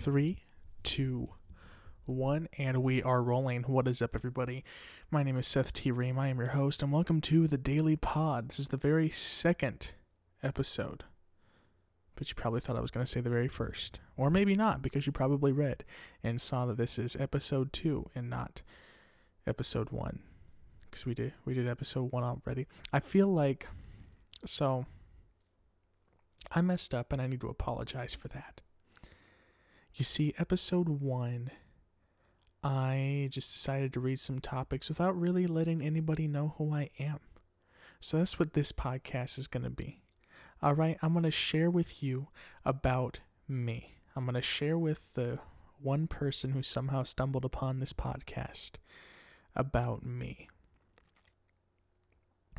Three, two, one, and we are rolling. What is up, everybody? My name is Seth T. Ream. I am your host, and welcome to the Daily Pod. This is the very second episode. But you probably thought I was going to say the very first. Or maybe not, because you probably read and saw that this is episode two and not episode one. Because we did we did episode one already. I feel like so I messed up and I need to apologize for that. You see, episode one, I just decided to read some topics without really letting anybody know who I am. So that's what this podcast is going to be. All right, I'm going to share with you about me. I'm going to share with the one person who somehow stumbled upon this podcast about me.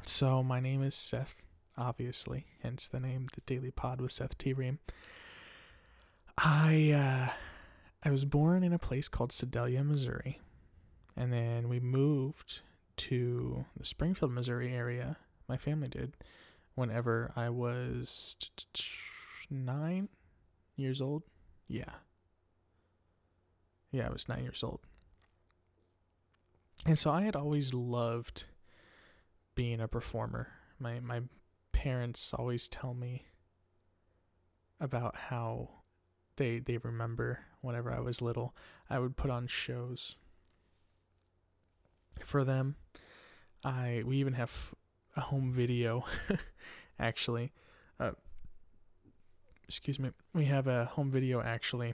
So, my name is Seth, obviously, hence the name The Daily Pod with Seth T. Ream. I uh, I was born in a place called Sedalia, Missouri, and then we moved to the Springfield, Missouri area. My family did whenever I was nine years old. Yeah, yeah, I was nine years old, and so I had always loved being a performer. My my parents always tell me about how they they remember whenever I was little. I would put on shows for them. I we even have a home video actually. Uh, excuse me. We have a home video actually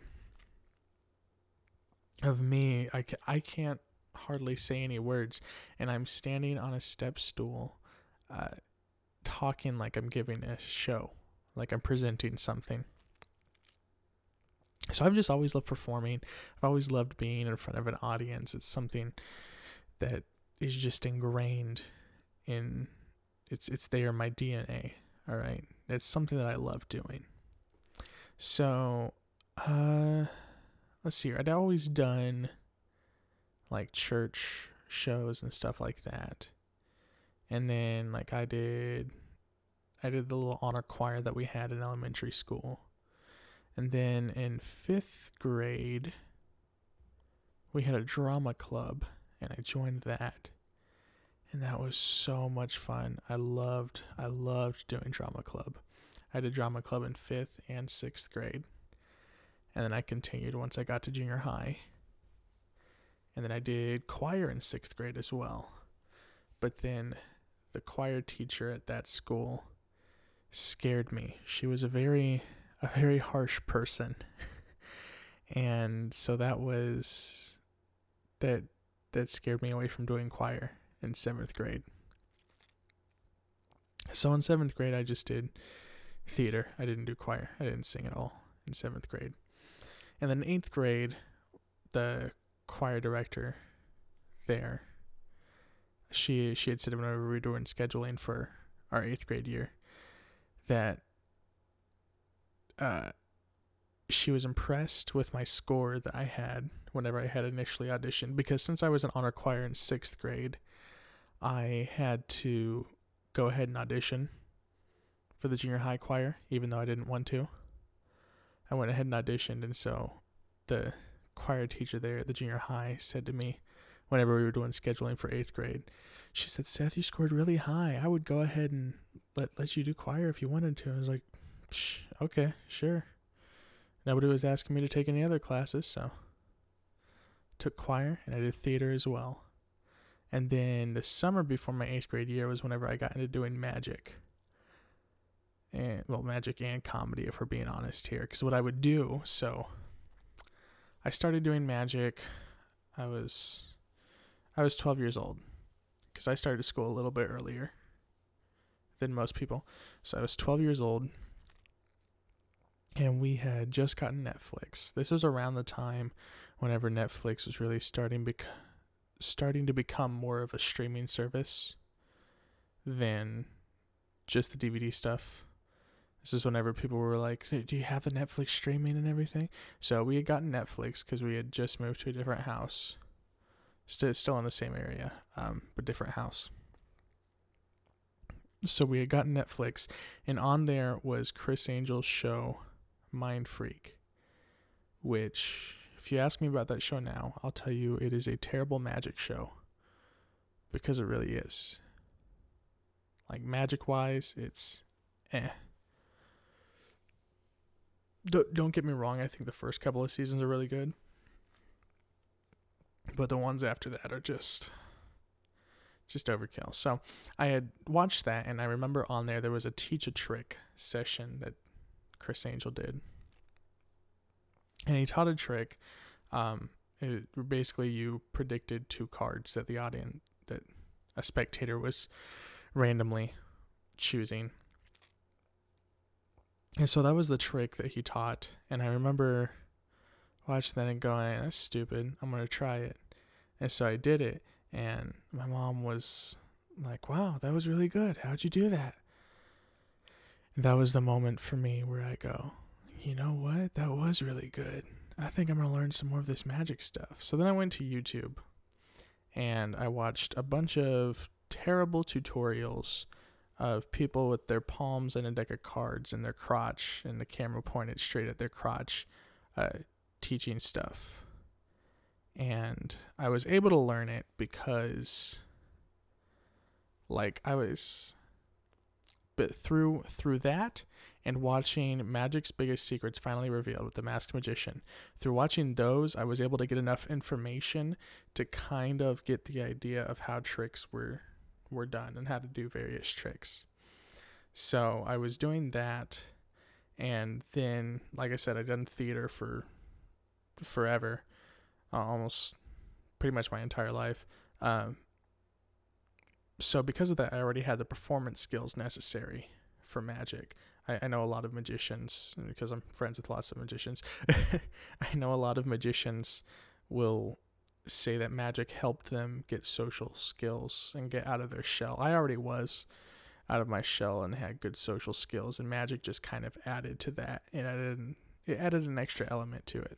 of me. I, I can't hardly say any words and I'm standing on a step stool uh, talking like I'm giving a show, like I'm presenting something. So I've just always loved performing. I've always loved being in front of an audience. It's something that is just ingrained in it's it's there my DNA. All right. It's something that I love doing. So uh let's see. I'd always done like church shows and stuff like that. And then like I did I did the little honor choir that we had in elementary school. And then in fifth grade, we had a drama club, and I joined that. And that was so much fun. I loved, I loved doing drama club. I had a drama club in fifth and sixth grade. And then I continued once I got to junior high. And then I did choir in sixth grade as well. But then the choir teacher at that school scared me. She was a very a very harsh person. and so that was that that scared me away from doing choir in 7th grade. So in 7th grade I just did theater. I didn't do choir. I didn't sing at all in 7th grade. And then 8th grade the choir director there she she had said whenever we were doing scheduling for our 8th grade year that uh, she was impressed with my score that I had whenever I had initially auditioned because since I was an honor choir in sixth grade, I had to go ahead and audition for the junior high choir, even though I didn't want to. I went ahead and auditioned, and so the choir teacher there at the junior high said to me, whenever we were doing scheduling for eighth grade, she said, Seth, you scored really high. I would go ahead and let, let you do choir if you wanted to. I was like, okay, sure. Nobody was asking me to take any other classes, so took choir and I did theater as well. And then the summer before my eighth grade year was whenever I got into doing magic. And well, magic and comedy, if we're being honest here. Because what I would do, so I started doing magic. I was I was 12 years old because I started school a little bit earlier than most people. So I was 12 years old and we had just gotten Netflix. This was around the time whenever Netflix was really starting bec- starting to become more of a streaming service than just the DVD stuff. This is whenever people were like, "Do you have the Netflix streaming and everything?" So we had gotten Netflix because we had just moved to a different house, still still in the same area, um, but different house. So we had gotten Netflix, and on there was Criss Angel's show Mindfreak, which, if you ask me about that show now, I'll tell you it is a terrible magic show because it really is. Like magic wise, it's eh. D- don't get me wrong, I think the first couple of seasons are really good. But the ones after that are just just overkill. So I had watched that and I remember on there there was a teach a trick session that Criss Angel did. And he taught a trick. Um, it, basically, you predicted two cards that the audience, that a spectator was randomly choosing. And so that was the trick that he taught. And I remember watching that and going, that's stupid. I'm going to try it. And so I did it. And my mom was like, wow, that was really good. How'd you do that? That was the moment for me where I go, you know what? That was really good. I think I'm going to learn some more of this magic stuff. So then I went to YouTube and I watched a bunch of terrible tutorials of people with their palms and a deck of cards in their crotch and the camera pointed straight at their crotch uh, teaching stuff. And I was able to learn it because like I was but through through that and watching Magic's Biggest Secrets finally revealed with the Masked Magician, through watching those, I was able to get enough information to kind of get the idea of how tricks were were done and how to do various tricks. So I was doing that, and then, like I said, I'd done theater for forever, uh, almost pretty much my entire life. Um, so because of that, I already had the performance skills necessary for magic. I, I know a lot of magicians because I'm friends with lots of magicians. I know a lot of magicians will say that magic helped them get social skills and get out of their shell. I already was out of my shell and had good social skills, and magic just kind of added to that. It added it added an extra element to it.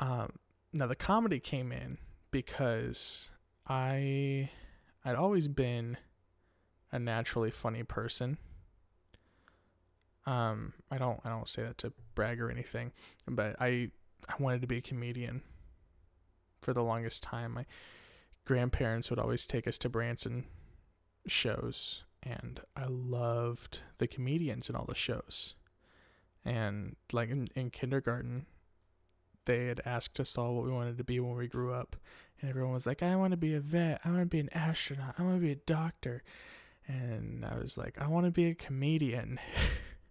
Um, now the comedy came in because I I'd always been a naturally funny person. Um, I don't I don't say that to brag or anything, but I I wanted to be a comedian for the longest time. My grandparents would always take us to Branson shows and I loved the comedians in all the shows. And like in, in kindergarten, they had asked us all what we wanted to be when we grew up. And everyone was like, I want to be a vet. I want to be an astronaut. I want to be a doctor. And I was like, I want to be a comedian.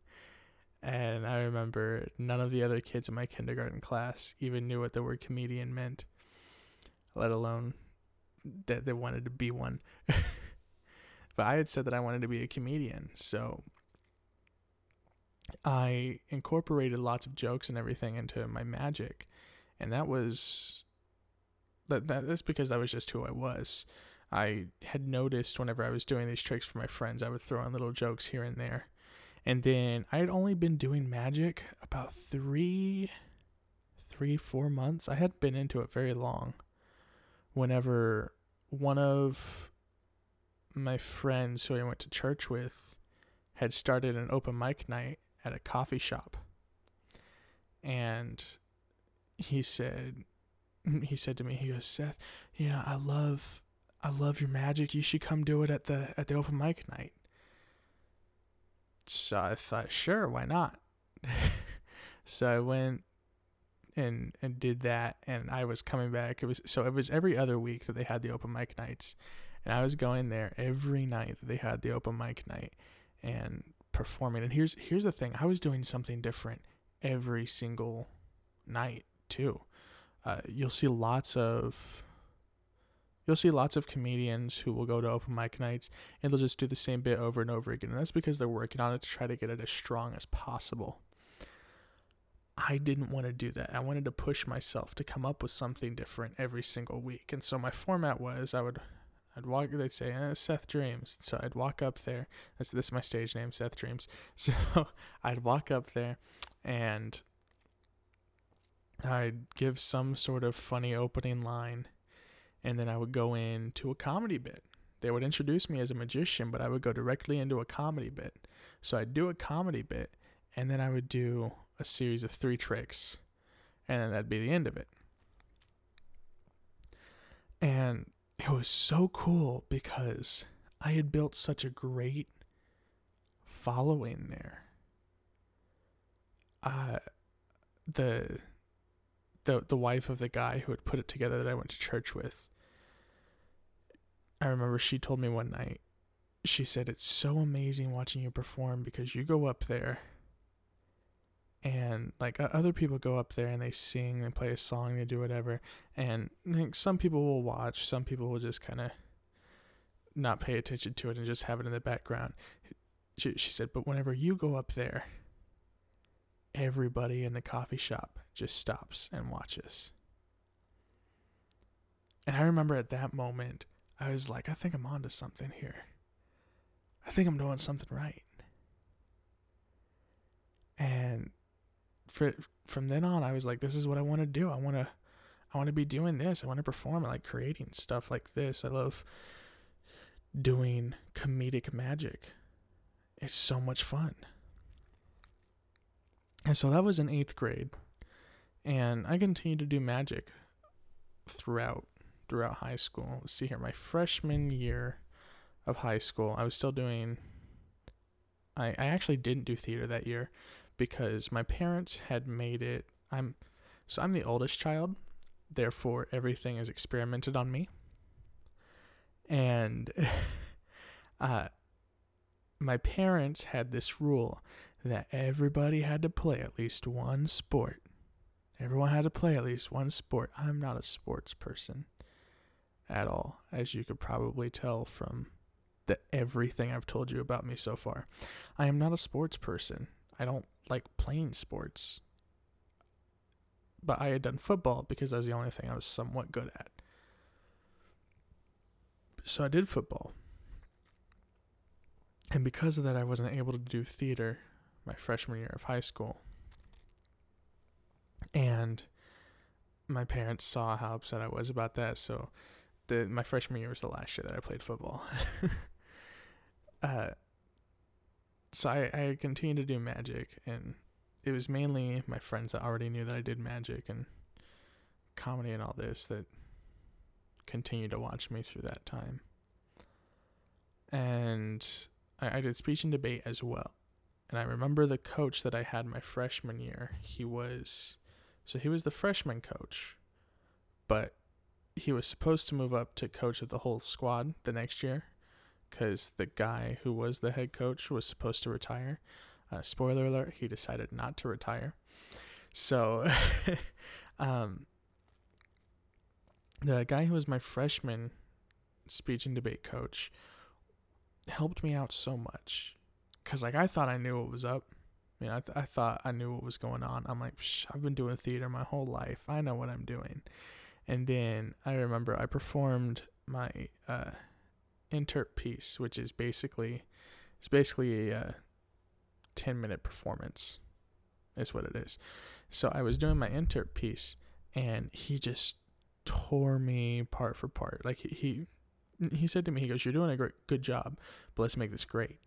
and I remember none of the other kids in my kindergarten class even knew what the word comedian meant, let alone that they wanted to be one. but I had said that I wanted to be a comedian. So I incorporated lots of jokes and everything into my magic. And that was that, that that's because that was just who I was. I had noticed whenever I was doing these tricks for my friends, I would throw in little jokes here and there. And then I had only been doing magic about three, three, four months. I hadn't been into it very long. Whenever one of my friends who I went to church with had started an open mic night at a coffee shop. And he said, he said to me, he goes, Seth, yeah, I love, I love your magic. You should come do it at the at the open mic night. So I thought, sure, why not? so I went and and did that, and I was coming back. It was so it was every other week that they had the open mic nights, and I was going there every night that they had the open mic night, and performing. And here's here's the thing: I was doing something different every single night too uh, you'll see lots of you'll see lots of comedians who will go to open mic nights and they'll just do the same bit over and over again and that's because they're working on it to try to get it as strong as possible i didn't want to do that i wanted to push myself to come up with something different every single week and so my format was i would I'd walk. They'd say eh, Seth Dreams, so I'd walk up there. That's this is my stage name, Seth Dreams. So I'd walk up there, and I'd give some sort of funny opening line, and then I would go into a comedy bit. They would introduce me as a magician, but I would go directly into a comedy bit. So I'd do a comedy bit, and then I would do a series of three tricks and then that'd be the end of it. And it was so cool because I had built such a great following there. Uh, the the the wife of the guy who had put it together that I went to church with. I remember she told me one night. She said it's so amazing watching you perform because you go up there and like other people go up there and they sing and play a song they do whatever and like some people will watch some people will just kind of not pay attention to it and just have it in the background she, she said but whenever you go up there everybody in the coffee shop just stops and watches and i remember at that moment i was like i think i'm onto something here i think i'm doing something right and for from then on I was like this is what I want to do. I want to I want to be doing this. I want to perform like creating stuff like this. I love doing comedic magic. It's so much fun. And so that was in 8th grade. And I continued to do magic throughout throughout high school. Let's see here, my freshman year of high school, I was still doing I, I actually didn't do theater that year because my parents had made it I'm so I'm the oldest child, therefore everything is experimented on me. And uh my parents had this rule that everybody had to play at least one sport. Everyone had to play at least one sport. I'm not a sports person at all, as you could probably tell from the everything I've told you about me so far. I am not a sports person. I don't like playing sports. But I had done football because that was the only thing I was somewhat good at. So I did football. And because of that, I wasn't able to do theater my freshman year of high school. And my parents saw how upset I was about that. So the my freshman year was the last year that I played football. uh, so I, I continued to do magic and it was mainly my friends that already knew that I did magic and comedy and all this that continued to watch me through that time. And I, I did speech and debate as well. And I remember the coach that I had my freshman year. He was, so he was the freshman coach, but he was supposed to move up to coach of the whole squad the next year because the guy who was the head coach was supposed to retire. Uh, spoiler alert, he decided not to retire. So, um, the guy who was my freshman speech and debate coach helped me out so much because like I thought I knew what was up. I mean, I, th- I thought I knew what was going on. I'm like, I've been doing theater my whole life. I know what I'm doing. And then I remember I performed my uh, interp piece, which is basically it's basically a uh, 10 minute performance is what it is. So I was doing my interp piece and he just tore me part for part. Like he he, he said to me, he goes, "You're doing a great good job, but let's make this great."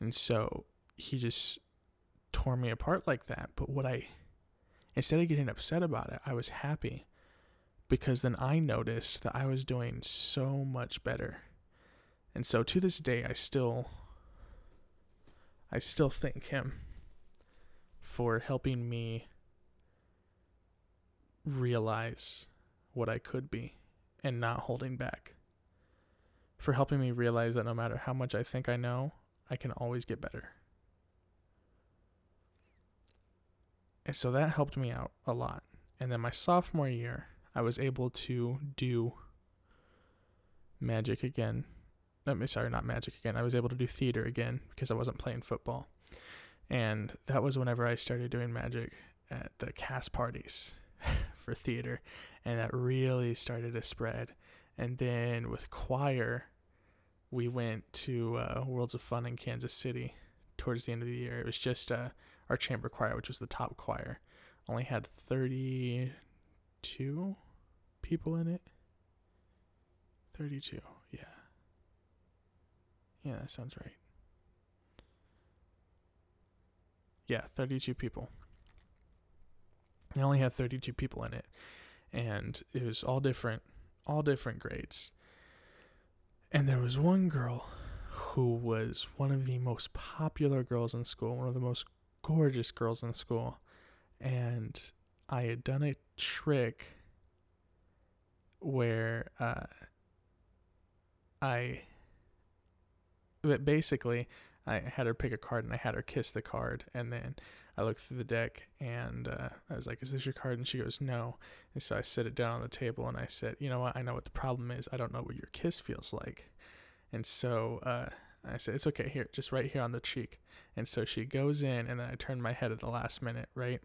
And so he just tore me apart like that. But what I instead of getting upset about it, I was happy because then I noticed that I was doing so much better and so to this day I still I still thank him for helping me realize what I could be and not holding back. For helping me realize that no matter how much I think I know, I can always get better. And so that helped me out a lot. And then my sophomore year, I was able to do magic again I'm sorry, not magic again. I was able to do theater again because I wasn't playing football. And that was whenever I started doing magic at the cast parties for theater. And that really started to spread. And then with choir, we went to uh, Worlds of Fun in Kansas City towards the end of the year. It was just uh, our chamber choir, which was the top choir, only had 32 people in it. 32, yeah. Yeah, that sounds right. Yeah, 32 people. They only had 32 people in it, and it was all different, all different grades. And there was one girl who was one of the most popular girls in school, one of the most gorgeous girls in school. And I had done a trick where uh, I but basically I had her pick a card and I had her kiss the card and then I looked through the deck and uh, I was like, "Is this your card?" And she goes, "No." And so I set it down on the table and I said, "You know what? I know what the problem is. I don't know what your kiss feels like." And so uh, I said, "It's okay. Here, just right here on the cheek." And so she goes in and then I turned my head at the last minute, right?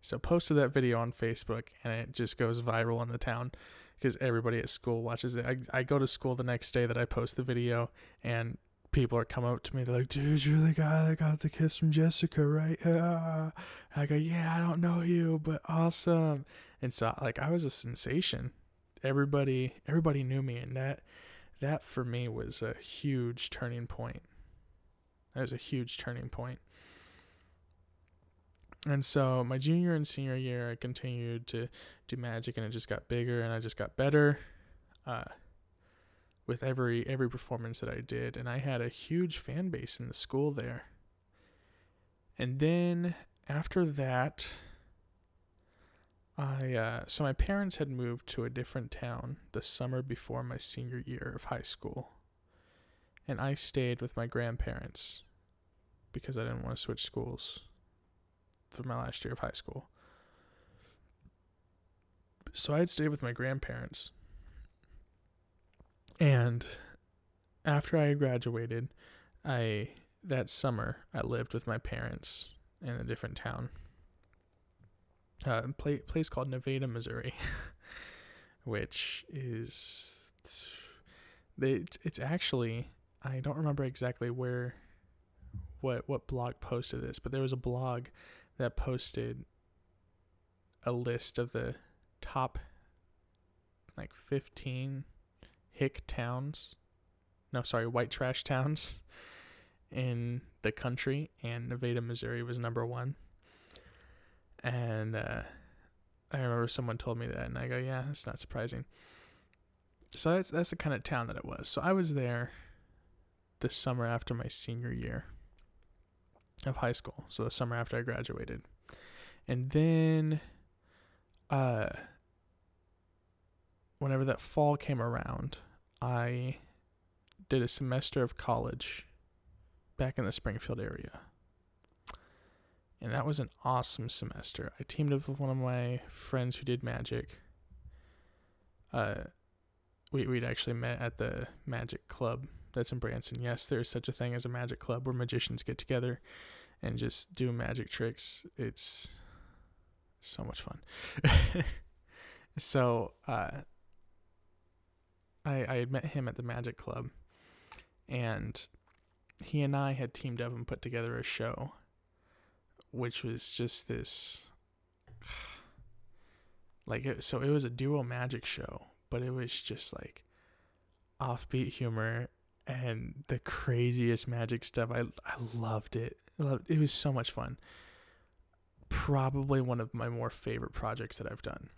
So posted that video on Facebook and it just goes viral in the town because everybody at school watches it. I, I go to school the next day that I post the video and people are coming up to me. They're like, dude, you're the guy that got the kiss from Jessica, right? I go, yeah, I don't know you, but awesome. And so like I was a sensation. Everybody everybody knew me and that that for me was a huge turning point. That was a huge turning point. And so my junior and senior year, I continued to do magic, and it just got bigger, and I just got better, uh, with every every performance that I did, and I had a huge fan base in the school there. And then after that, I uh, so my parents had moved to a different town the summer before my senior year of high school, and I stayed with my grandparents because I didn't want to switch schools for my last year of high school. So I had stayed with my grandparents. And after I graduated, I that summer I lived with my parents in a different town. Uh, a place called Nevada, Missouri, which is it's, it's actually I don't remember exactly where what what blog posted this, but there was a blog that posted a list of the top like 15 hick towns no sorry white trash towns in the country and nevada missouri was number one and uh, i remember someone told me that and i go yeah that's not surprising so that's that's the kind of town that it was so i was there the summer after my senior year of high school. So the summer after I graduated. And then uh whenever that fall came around, I did a semester of college back in the Springfield area. And that was an awesome semester. I teamed up with one of my friends who did magic. Uh we we'd actually met at the magic club that's in Branson. Yes, there's such a thing as a magic club where magicians get together and just do magic tricks. It's so much fun. so uh, I I had met him at the magic club, and he and I had teamed up and put together a show, which was just this. Like it, so, it was a duo magic show, but it was just like offbeat humor and the craziest magic stuff. I I loved it. I loved, it was so much fun. Probably one of my more favorite projects that I've done.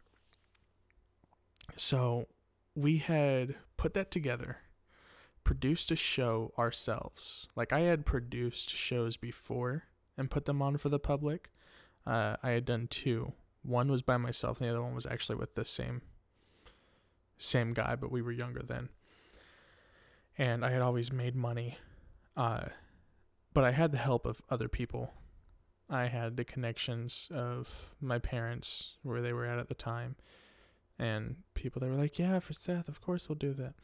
So we had put that together, produced a show ourselves. Like I had produced shows before and put them on for the public. Uh, I had done two. One was by myself, and the other one was actually with the same same guy, but we were younger then and I had always made money. Uh, but I had the help of other people. I had the connections of my parents, where they were at at the time, and people that were like, "Yeah, for Seth, of course we'll do that."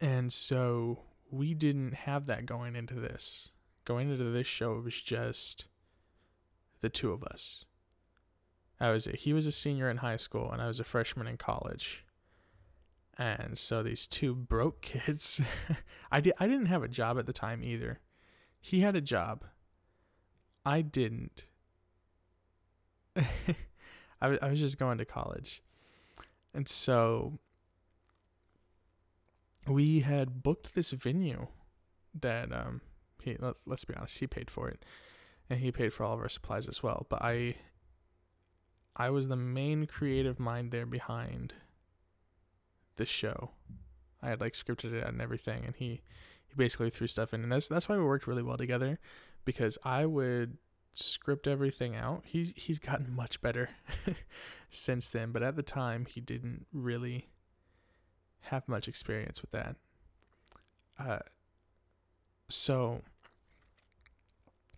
And so we didn't have that going into this. Going into this show, it was just the two of us. I was a, he was a senior in high school, and I was a freshman in college and so these two broke kids i did i didn't have a job at the time either he had a job i didn't I, w- I was just going to college. And so we had booked this venue that um he let, let's be honest he paid for it. And he paid for all of our supplies as well. But I I was the main creative mind there behind the show. I had like scripted it and everything. And he he basically threw stuff in. And that's that's why we worked really well together. Because I would script everything out. He's he's gotten much better since then, but at the time he didn't really have much experience with that. Uh so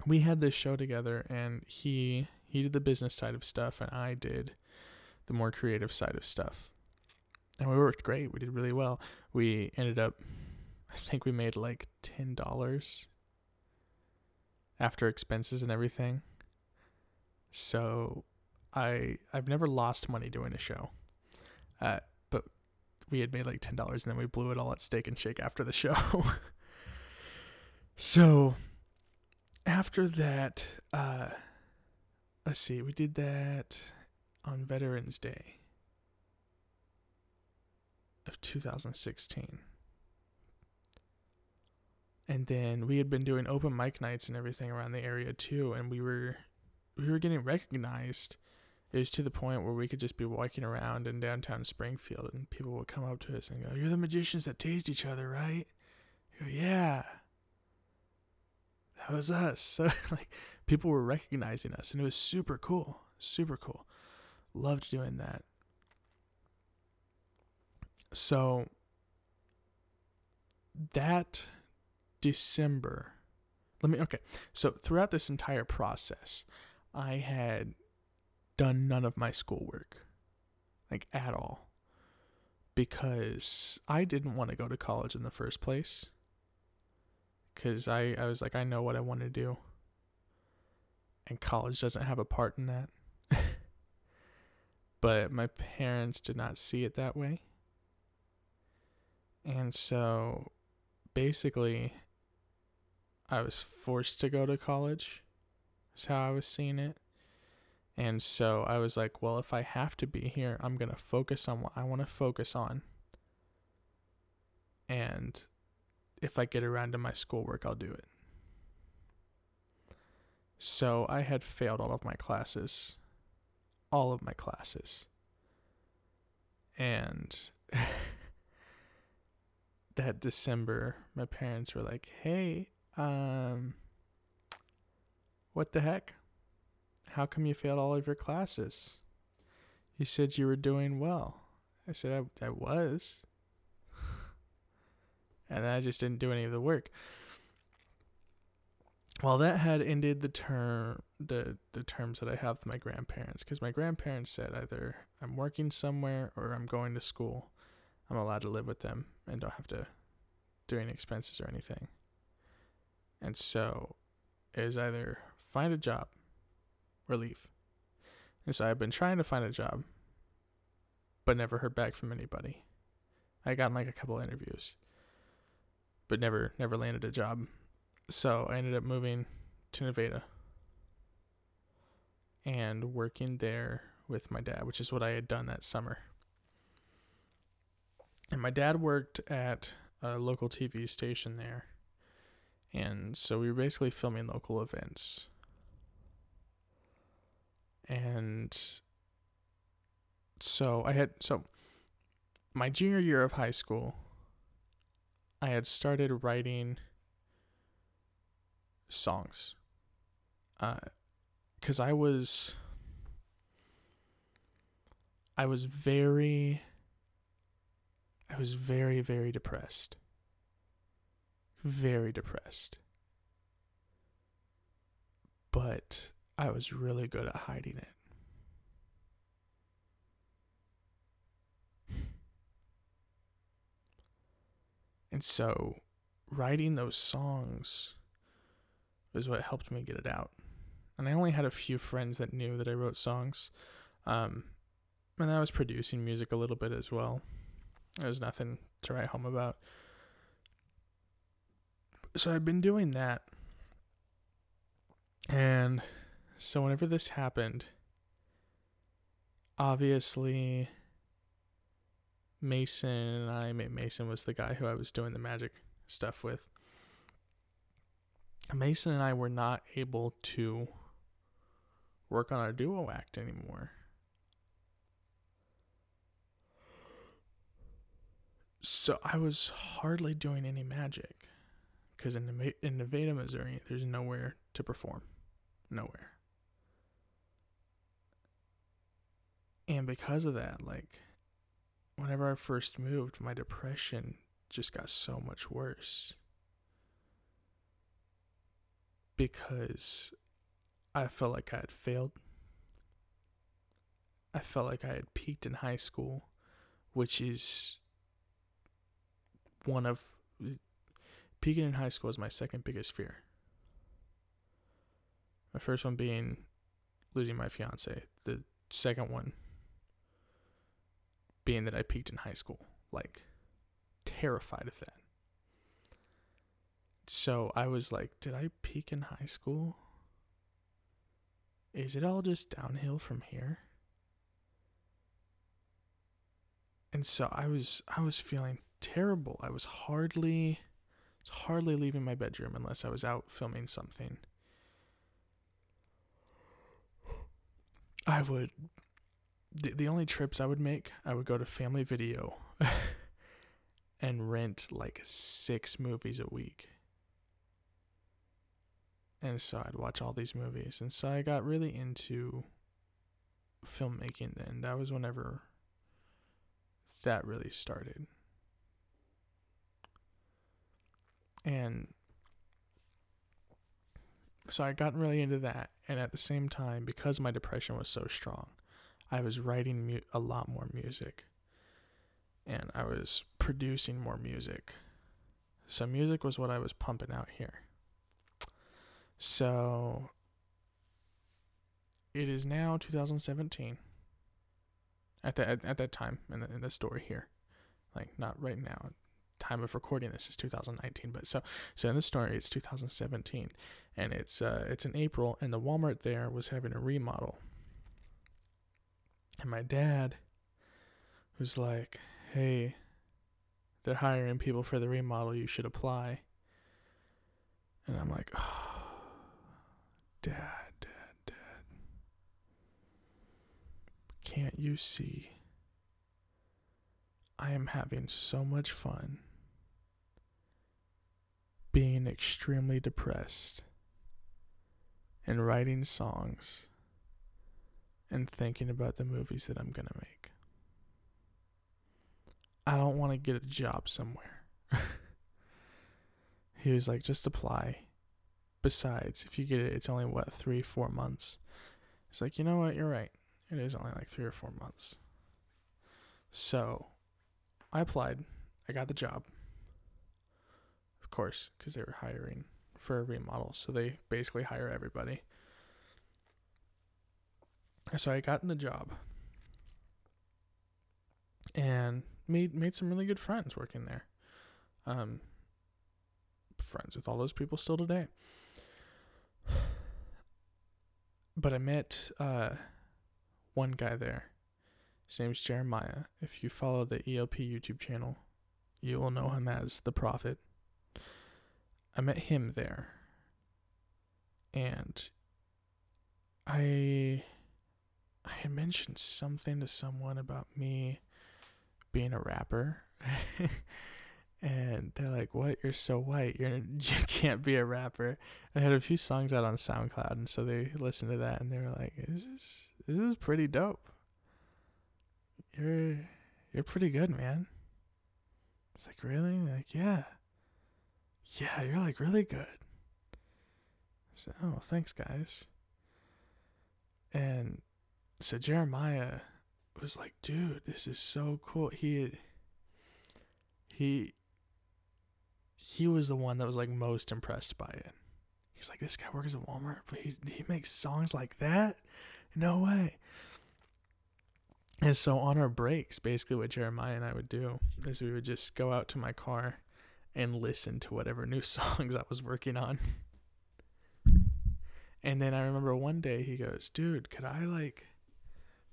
we had this show together and he he did the business side of stuff and I did the more creative side of stuff. And we worked great. We did really well. We ended up I think we made like $10 after expenses and everything. So I I've never lost money doing a show. Uh, but we had made like $10 and then we blew it all at Steak and Shake after the show. so after that, uh, let's see, we did that on Veterans Day of 2016. And then we had been doing open mic nights and everything around the area too, and we were we were getting recognized. It was to the point where we could just be walking around in downtown Springfield and people would come up to us and go, You're the magicians that tased each other, right? go, Yeah that was us. So like people were recognizing us and it was super cool. Super cool. Loved doing that. So that December, let me okay. So throughout this entire process, I had done none of my schoolwork. Like at all. Because I didn't want to go to college in the first place because I, I was like, I know what I want to do. And college doesn't have a part in that. but my parents did not see it that way. And so basically, I was forced to go to college. Is how I was seeing it. And so I was like, well, if I have to be here, I'm going to focus on what I want to focus on. And if I get around to my schoolwork, I'll do it. So I had failed all of my classes. All of my classes. And that December, my parents were like, "Hey, um what the heck? How come you failed all of your classes? You said you were doing well." I said I, I was and I just didn't do any of the work. Well, that had ended the term the the terms that I have with my grandparents because my grandparents said either I'm working somewhere or I'm going to school. I'm allowed to live with them and don't have to do any expenses or anything. And so it was either find a job or leave. And so I've been trying to find a job, but never heard back from anybody. I got like a couple interviews but never never landed a job. So I ended up moving to Nevada and working there with my dad, which is what I had done that summer. And my dad worked at a local TV station there. And so we were basically filming local events. And so I had so my junior year of high school I had started writing songs. Because uh, I was. I was very. I was very, very depressed. Very depressed. But I was really good at hiding it. And so writing those songs was what helped me get it out. And I only had a few friends that knew that I wrote songs. Um, and I was producing music a little bit as well. There was nothing to write home about. So I've been doing that. And so whenever this happened, obviously Mason and I, Mason was the guy who I was doing the magic stuff with. Mason and I were not able to work on our duo act anymore. So I was hardly doing any magic because in, in Nevada, Missouri, there's nowhere to perform. Nowhere. And because of that, like, whenever I first moved, my depression just got so much worse. Because I felt like I had failed. I felt like I had peaked in high school, which is one of peaking in high school is my second biggest fear. My first one being losing my fiance. The second one being that I peaked in high school. Like, terrified of that. So I was like, did I peak in high school? Is it all just downhill from here? And so I was I was feeling terrible. I was hardly was hardly leaving my bedroom unless I was out filming something. I would the, the only trips I would make, I would go to Family Video and rent like six movies a week. And so I'd watch all these movies. And so I got really into filmmaking then. That was whenever that really started. And so I got really into that. And at the same time, because my depression was so strong, I was writing mu- a lot more music. And I was producing more music. So music was what I was pumping out here. So it is now 2017. At that at, at that time in the, in the story here, like not right now, time of recording this is 2019 but so so in the story it's 2017 and it's uh it's in april and the walmart there was having a remodel. And my dad was like hey they're hiring people for the remodel you should apply. And i'm like oh, dad dad dad. Can't you see? I am having so much fun being extremely depressed and writing songs and thinking about the movies that I'm going to make. I don't want to get a job somewhere. he was like, just apply. Besides, if you get it, it's only what, three, four months. It's like, you know what? You're right. It is only like three or four months. So I applied. I got the job of course, because they were hiring for a remodel. So they basically hire everybody. So I got in the job and made made some really good friends working there. Um, friends with all those people still today. But I met uh, one guy there. His name's Jeremiah. If you follow the ELP YouTube channel, you will know him as the Prophet. I met him there. And I I had mentioned something to someone about me being a rapper. and they're like, "What? You're so white. You're you can't be a rapper." I had a few songs out on SoundCloud, and so they listened to that, and they were like, "This is this is pretty dope. You're you're pretty good, man." It's like, really? Like, yeah yeah, you're like really good. So, oh, thanks, guys. And so Jeremiah was like, dude, this is so cool. He, he, he was the one that was like most impressed by it. He's like, this guy works at Walmart, but he he makes songs like that. No way. And so on our breaks, basically what Jeremiah and I would do is we would just go out to my car and listen to whatever new songs I was working on. And then I remember one day he goes, Dude, could I like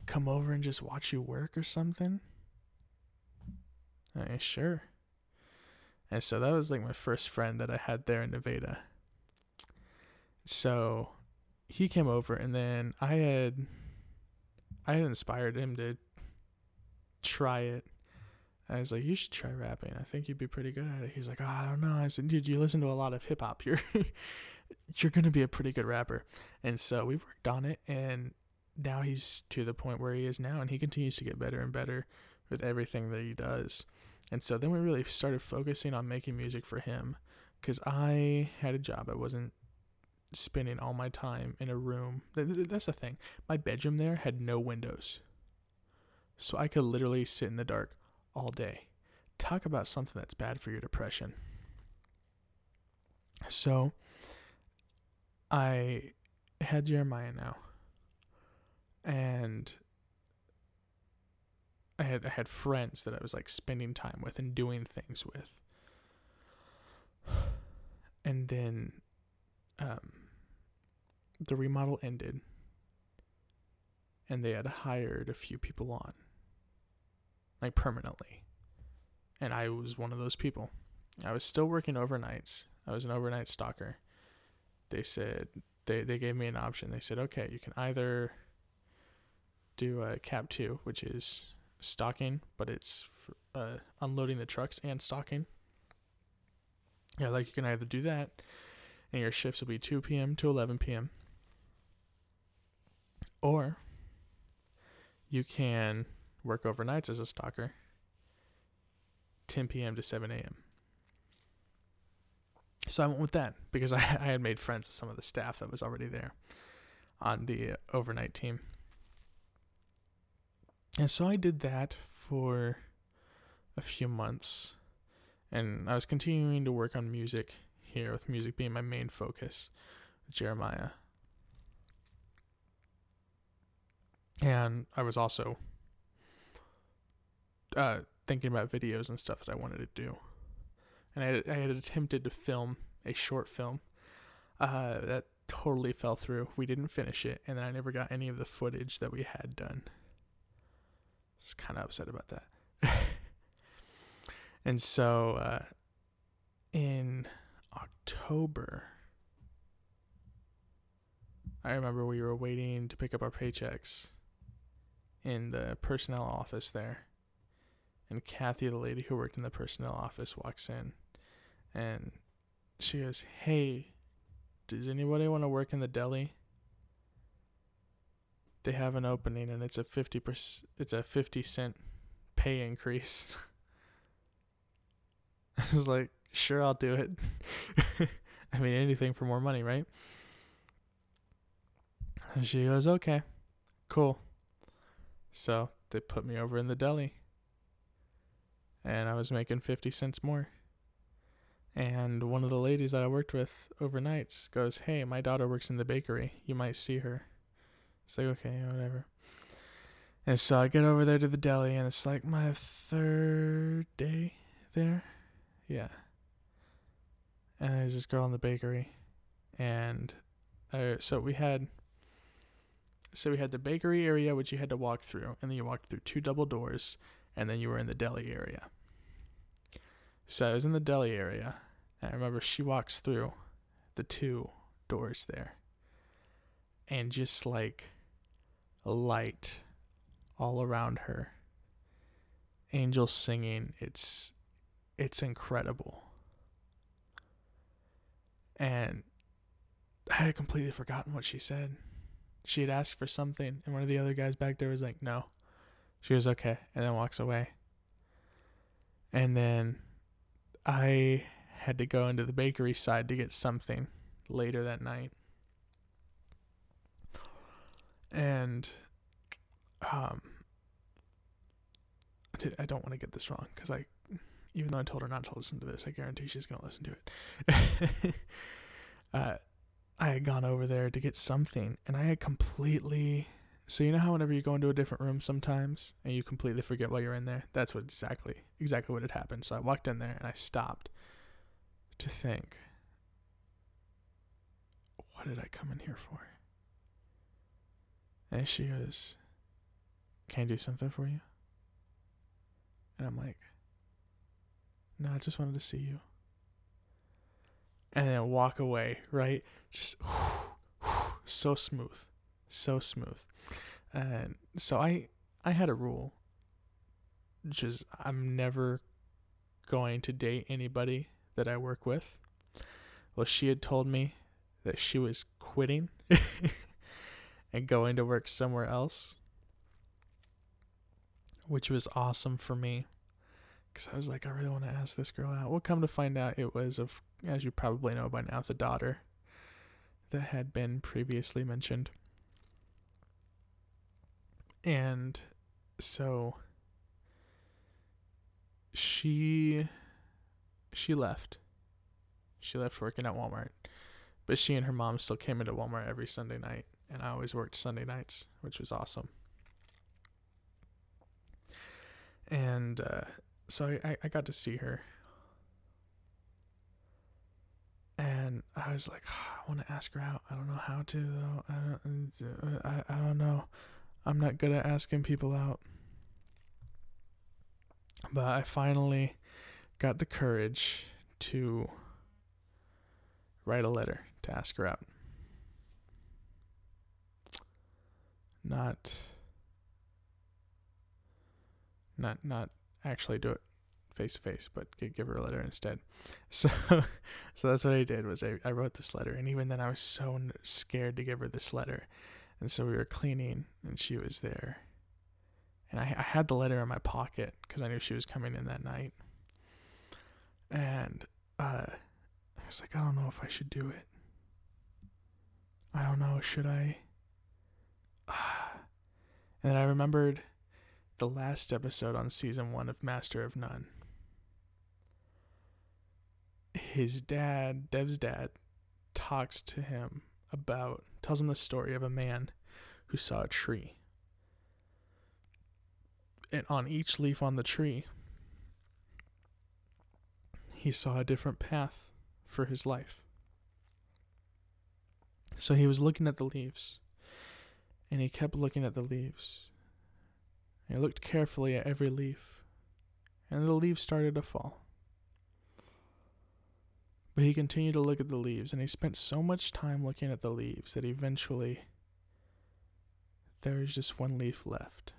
come over and just watch you work or something? I sure. And so that was like my first friend that I had there in Nevada. So he came over and then I had I had inspired him to try it. I was like, you should try rapping. I think you'd be pretty good at it. He's like, oh, I don't know. I said, dude, you listen to a lot of hip hop. You're you're gonna be a pretty good rapper. And so we worked on it, and now he's to the point where he is now, and he continues to get better and better with everything that he does. And so then we really started focusing on making music for him, because I had a job. I wasn't spending all my time in a room. That's the thing. My bedroom there had no windows. So I could literally sit in the dark all day. Talk about something that's bad for your depression. So I had Jeremiah now. And I had I had friends that I was like spending time with and doing things with. And then um the remodel ended and they had hired a few people on like permanently. And I was one of those people. I was still working overnights. I was an overnight stalker. They said they they gave me an option. They said, "Okay, you can either do a cap 2, which is stocking, but it's for, uh, unloading the trucks and stocking. Yeah, like you can either do that, and your shifts will be 2 p.m. to 11 p.m., or you can work overnights as a stalker, 10 p.m. to 7 a.m. So I went with that because I, I had made friends with some of the staff that was already there on the overnight team. And so I did that for a few months. And I was continuing to work on music here, with music being my main focus with Jeremiah. And I was also uh, thinking about videos and stuff that I wanted to do. And I I had attempted to film a short film uh, that totally fell through. We didn't finish it, and then I never got any of the footage that we had done. Was kind of upset about that. and so uh, in October, I remember we were waiting to pick up our paychecks in the personnel office there and Kathy, the lady who worked in the personnel office, walks in and she goes, Hey, does anybody want to work in the deli? They have an opening and it's a 50 percent, it's a 50 cent pay increase. I was like, sure, I'll do it. I mean, anything for more money, right? And she goes, okay, cool. So they put me over in the deli and I was making 50 cents more. And one of the ladies that I worked with overnights goes, Hey, my daughter works in the bakery. You might see her. It's like, okay, whatever. And so I get over there to the deli, and it's like my third day there. Yeah. And there's this girl in the bakery. And uh, so we had. So we had the bakery area, which you had to walk through, and then you walked through two double doors, and then you were in the deli area. So I was in the deli area, and I remember she walks through the two doors there, and just like a light all around her, angels singing. It's it's incredible. And I had completely forgotten what she said. She had asked for something, and one of the other guys back there was like, "No." She was okay, and then walks away. And then I had to go into the bakery side to get something later that night. And um I don't want to get this wrong cuz I even though I told her not to listen to this, I guarantee she's going to listen to it. uh I had gone over there to get something and I had completely so you know how whenever you go into a different room sometimes and you completely forget why you're in there? That's what exactly exactly what had happened. So I walked in there and I stopped to think what did I come in here for? And she goes, Can I do something for you? And I'm like, No, I just wanted to see you. And then walk away, right? Just whew, so smooth, so smooth. And so I I had a rule, which is I'm never going to date anybody that I work with. Well, she had told me that she was quitting and going to work somewhere else, which was awesome for me because I was like, I really want to ask this girl out. We'll come to find out it was, of as you probably know by now, the daughter that had been previously mentioned. And so she she left. She left working at Walmart. But she and her mom still came into Walmart every Sunday night, and I always worked Sunday nights, which was awesome. And uh, so I, I got to see her. And I was like, oh, I want to ask her out. I don't know how to though. I don't, I, I don't know. I'm not good at asking people out. But I finally got the courage to write a letter to ask her out. Not not not actually do it face to face, but give her a letter instead. So, so that's what I did was I, I wrote this letter, and even then I was so scared to give her this letter, and so we were cleaning, and she was there, and I, I had the letter in my pocket because I knew she was coming in that night, and uh, I was like, I don't know if I should do it. I don't know, should I? and then I remembered the last episode on season one of Master of None. His dad, Dev's dad, talks to him about, tells him the story of a man who saw a tree. And on each leaf on the tree, he saw a different path for his life. So he was looking at the leaves, and he kept looking at the leaves he looked carefully at every leaf, and the leaves started to fall. But he continued to look at the leaves, and he spent so much time looking at the leaves that eventually there was just one leaf left.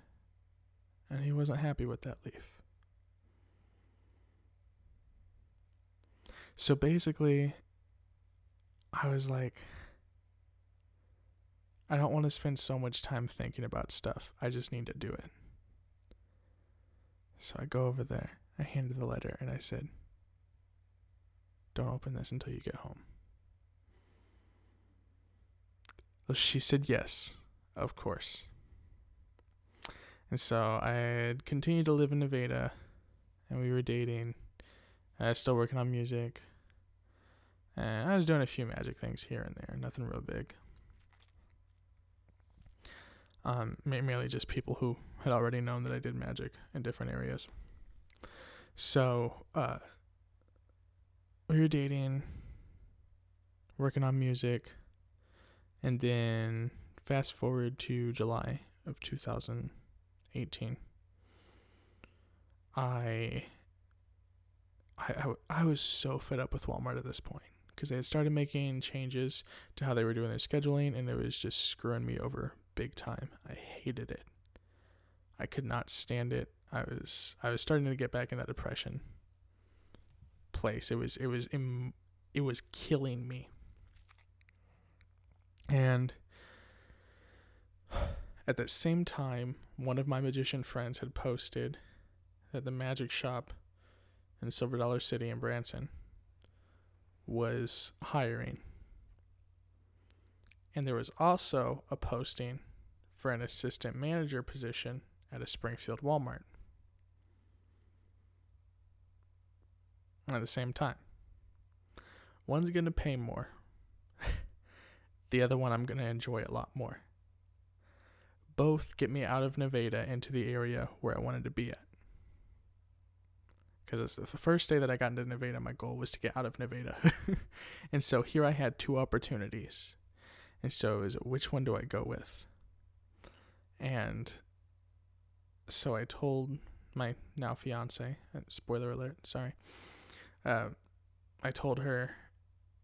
And he wasn't happy with that leaf. So basically, I was like, I don't want to spend so much time thinking about stuff. I just need to do it. So I go over there, I handed the letter, and I said, Don't open this until you get home. She said yes, of course. And so I continued to live in Nevada, and we were dating. I was still working on music. And I was doing a few magic things here and there, nothing real big. Um, merely just people who had already known that I did magic in different areas. So, uh, we were dating, working on music, and then fast forward to July of 2018. I, I, I, I was so fed up with Walmart at this point because they had started making changes to how they were doing their scheduling, and it was just screwing me over big time. I hated it. I could not stand it. I was I was starting to get back in that depression place. It was it was it was killing me. And at the same time, one of my magician friends had posted that the magic shop in Silver Dollar City in Branson was hiring. And there was also a posting for an assistant manager position at a Springfield Walmart. At the same time, one's going to pay more, the other one I'm going to enjoy a lot more. Both get me out of Nevada into the area where I wanted to be at. Because it's the first day that I got into Nevada, my goal was to get out of Nevada. and so here I had two opportunities. And so is which one do I go with? And so I told my now fiance, uh, spoiler alert, sorry. Uh, I told her,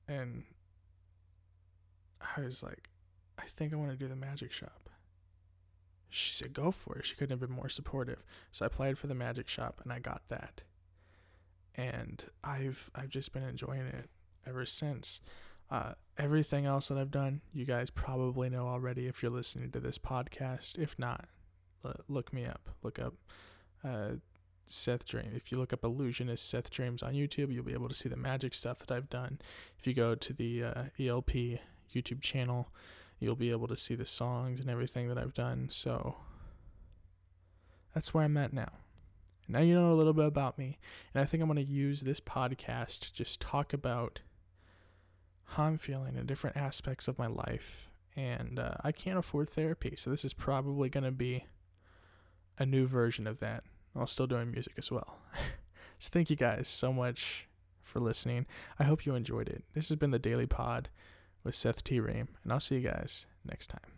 and I was like, I think I want to do the magic shop. She said, go for it. She couldn't have been more supportive. So I applied for the magic shop and I got that. And I've I've just been enjoying it ever since. Uh, everything else that I've done, you guys probably know already if you're listening to this podcast. If not, look me up. Look up uh, Seth T. Ream. If you look up Illusionist Seth T. Reams on YouTube, you'll be able to see the magic stuff that I've done. If you go to the uh, ELP YouTube channel, you'll be able to see the songs and everything that I've done. So that's where I'm at now. Now you know a little bit about me, and I think I'm going to use this podcast to just talk about how I'm feeling in different aspects of my life. And uh, I can't afford therapy, so this is probably going to be a new version of that while still doing music as well. so thank you guys so much for listening. I hope you enjoyed it. This has been the Daily Pod with Seth T. Ream, and I'll see you guys next time.